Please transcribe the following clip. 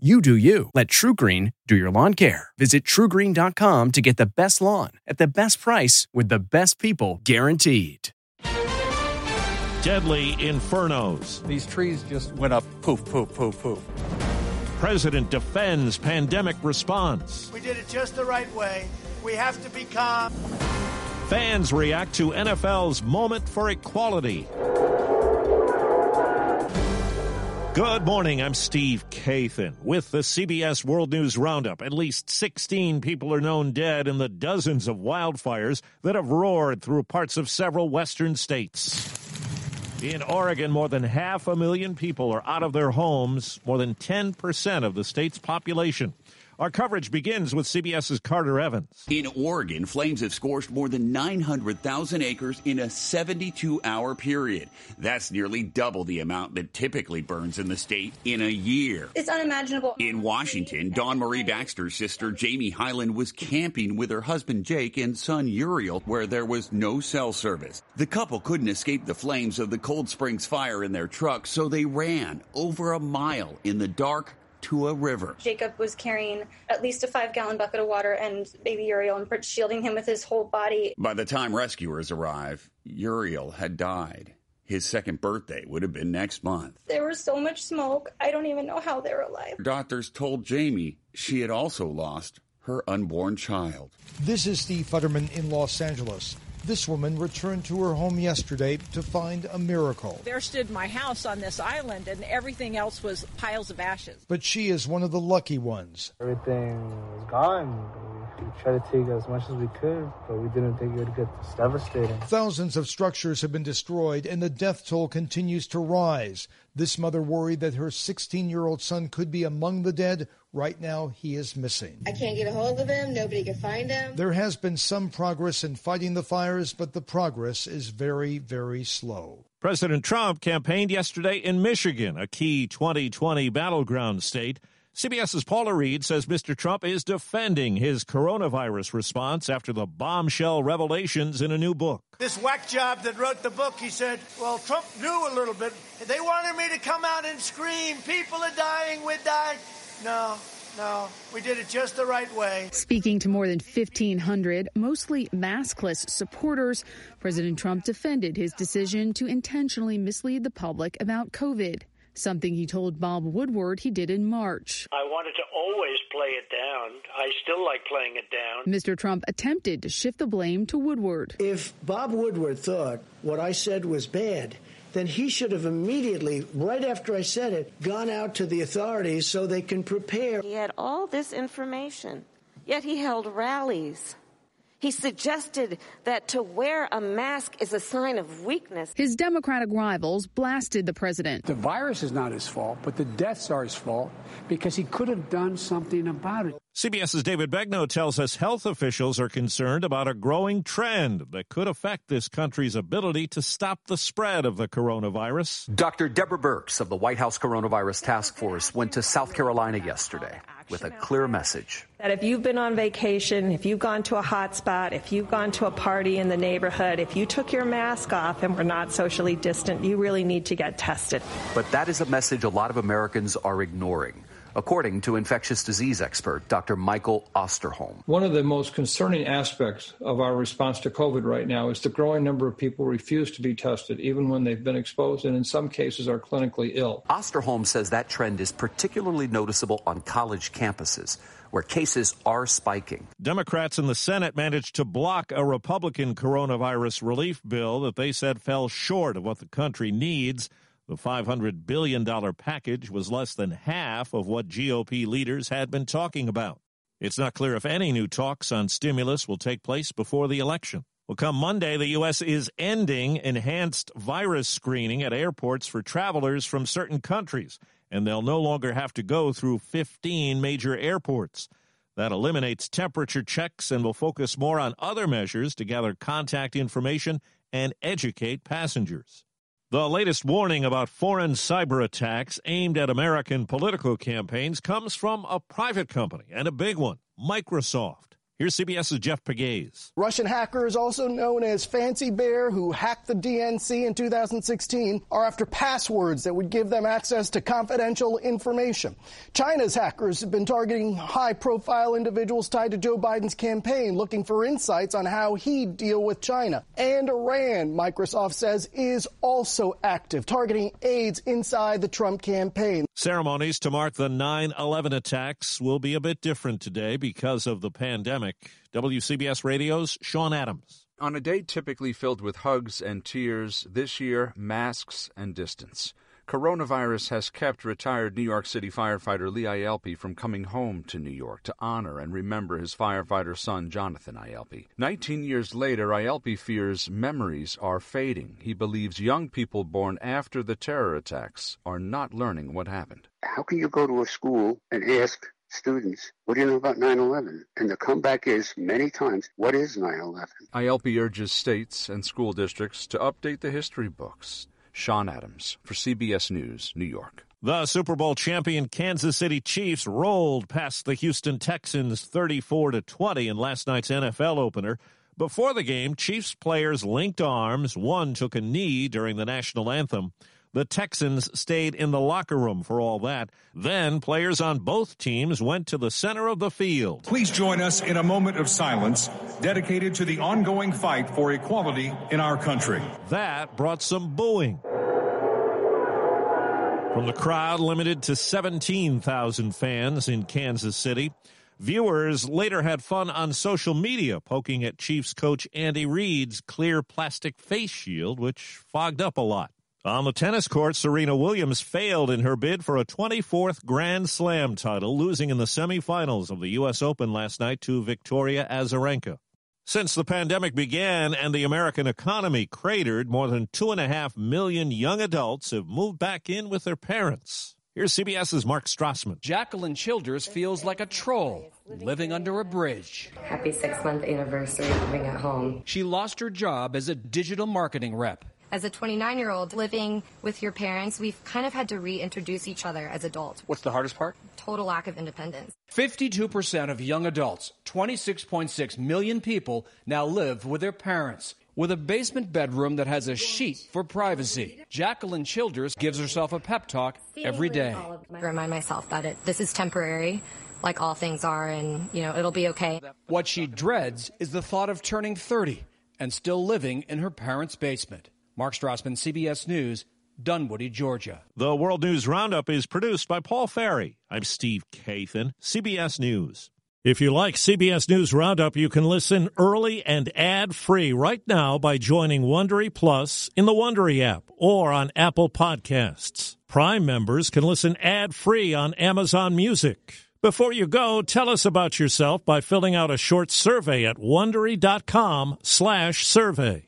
You do you. Let TruGreen do your lawn care. Visit trugreen.com to get the best lawn at the best price with the best people guaranteed. Deadly infernos. These trees just went up poof, poof, poof, poof. President defends pandemic response. We did it just the right way. We have to be calm. Fans react to NFL's moment for equality. Good morning. I'm Steve Kathan with the CBS World News Roundup. At least 16 people are known dead in the dozens of wildfires that have roared through parts of several western states. In Oregon, more than half a million people are out of their homes, more than 10% of the state's population. Our coverage begins with CBS's Carter Evans. In Oregon, flames have scorched more than 900,000 acres in a 72 hour period. That's nearly double the amount that typically burns in the state in a year. It's unimaginable. In Washington, Dawn Marie Baxter's sister, Jamie Hyland, was camping with her husband Jake and son Uriel, where there was no cell service. The couple couldn't escape the flames of the Cold Springs fire in their truck, so they ran over a mile in the dark to a river. Jacob was carrying at least a five gallon bucket of water and baby Uriel and shielding him with his whole body. By the time rescuers arrived, Uriel had died. His second birthday would have been next month. There was so much smoke, I don't even know how they're alive. Doctors told Jamie she had also lost her unborn child. This is Steve Futterman in Los Angeles. This woman returned to her home yesterday to find a miracle. There stood my house on this island, and everything else was piles of ashes. But she is one of the lucky ones. Everything was gone. We tried to take as much as we could, but we didn't think it would get this devastating. Thousands of structures have been destroyed, and the death toll continues to rise. This mother worried that her 16 year old son could be among the dead. Right now, he is missing. I can't get a hold of him. Nobody can find him. There has been some progress in fighting the fires, but the progress is very, very slow. President Trump campaigned yesterday in Michigan, a key 2020 battleground state. CBS's Paula Reid says Mr. Trump is defending his coronavirus response after the bombshell revelations in a new book. This whack job that wrote the book, he said, Well, Trump knew a little bit. They wanted me to come out and scream, People are dying, we're dying. No, no, we did it just the right way. Speaking to more than 1,500, mostly maskless supporters, President Trump defended his decision to intentionally mislead the public about COVID something he told Bob Woodward he did in March. I wanted to always play it down. I still like playing it down. Mr. Trump attempted to shift the blame to Woodward. If Bob Woodward thought what I said was bad, then he should have immediately, right after I said it, gone out to the authorities so they can prepare. He had all this information, yet he held rallies. He suggested that to wear a mask is a sign of weakness. His Democratic rivals blasted the president. The virus is not his fault, but the deaths are his fault because he could have done something about it. CBS's David Begnaud tells us health officials are concerned about a growing trend that could affect this country's ability to stop the spread of the coronavirus. Dr. Deborah Birx of the White House Coronavirus Task Force went to South Carolina yesterday with a clear message. That if you've been on vacation, if you've gone to a hot spot, if you've gone to a party in the neighborhood, if you took your mask off and were not socially distant, you really need to get tested. But that is a message a lot of Americans are ignoring according to infectious disease expert Dr. Michael Osterholm. One of the most concerning aspects of our response to COVID right now is the growing number of people refuse to be tested, even when they've been exposed and in some cases are clinically ill. Osterholm says that trend is particularly noticeable on college campuses where cases are spiking. Democrats in the Senate managed to block a Republican coronavirus relief bill that they said fell short of what the country needs. The $500 billion package was less than half of what GOP leaders had been talking about. It's not clear if any new talks on stimulus will take place before the election. Well, come Monday, the U.S. is ending enhanced virus screening at airports for travelers from certain countries, and they'll no longer have to go through 15 major airports. That eliminates temperature checks and will focus more on other measures to gather contact information and educate passengers. The latest warning about foreign cyber attacks aimed at American political campaigns comes from a private company and a big one, Microsoft. Here's CBS's Jeff Pegues. Russian hackers, also known as Fancy Bear, who hacked the DNC in 2016, are after passwords that would give them access to confidential information. China's hackers have been targeting high profile individuals tied to Joe Biden's campaign, looking for insights on how he'd deal with China. And Iran, Microsoft says, is also active, targeting aides inside the Trump campaign. Ceremonies to mark the 9 11 attacks will be a bit different today because of the pandemic. WCBS Radio's Sean Adams. On a day typically filled with hugs and tears, this year, masks and distance. Coronavirus has kept retired New York City firefighter Lee Ielpi from coming home to New York to honor and remember his firefighter son, Jonathan Ielpi. Nineteen years later, Ielpi fears memories are fading. He believes young people born after the terror attacks are not learning what happened. How can you go to a school and ask students, what do you know about 9-11? And the comeback is many times, what is 9-11? Ielpi urges states and school districts to update the history books. Sean Adams for CBS News, New York. The Super Bowl champion Kansas City Chiefs rolled past the Houston Texans 34 to 20 in last night's NFL opener. Before the game, Chiefs players linked arms. One took a knee during the national anthem. The Texans stayed in the locker room for all that. Then players on both teams went to the center of the field. Please join us in a moment of silence dedicated to the ongoing fight for equality in our country. That brought some booing. From the crowd limited to 17,000 fans in Kansas City. Viewers later had fun on social media poking at Chiefs coach Andy Reid's clear plastic face shield, which fogged up a lot. On the tennis court, Serena Williams failed in her bid for a 24th Grand Slam title, losing in the semifinals of the U.S. Open last night to Victoria Azarenka. Since the pandemic began and the American economy cratered, more than two and a half million young adults have moved back in with their parents. Here's CBS's Mark Strassmann. Jacqueline Childers feels like a troll living under a bridge. Happy six month anniversary living at home. She lost her job as a digital marketing rep. As a 29 year old living with your parents, we've kind of had to reintroduce each other as adults. What's the hardest part? Total lack of independence. 52% of young adults, 26.6 million people, now live with their parents. With a basement bedroom that has a sheet for privacy, Jacqueline Childers gives herself a pep talk every day. I remind myself that it, this is temporary, like all things are, and you know it'll be okay. What she dreads is the thought of turning 30 and still living in her parents' basement. Mark Strassmann, CBS News, Dunwoody, Georgia. The World News Roundup is produced by Paul Ferry. I'm Steve Kathan, CBS News. If you like CBS News Roundup, you can listen early and ad-free right now by joining Wondery Plus in the Wondery app or on Apple Podcasts. Prime members can listen ad-free on Amazon Music. Before you go, tell us about yourself by filling out a short survey at wondery.com/survey.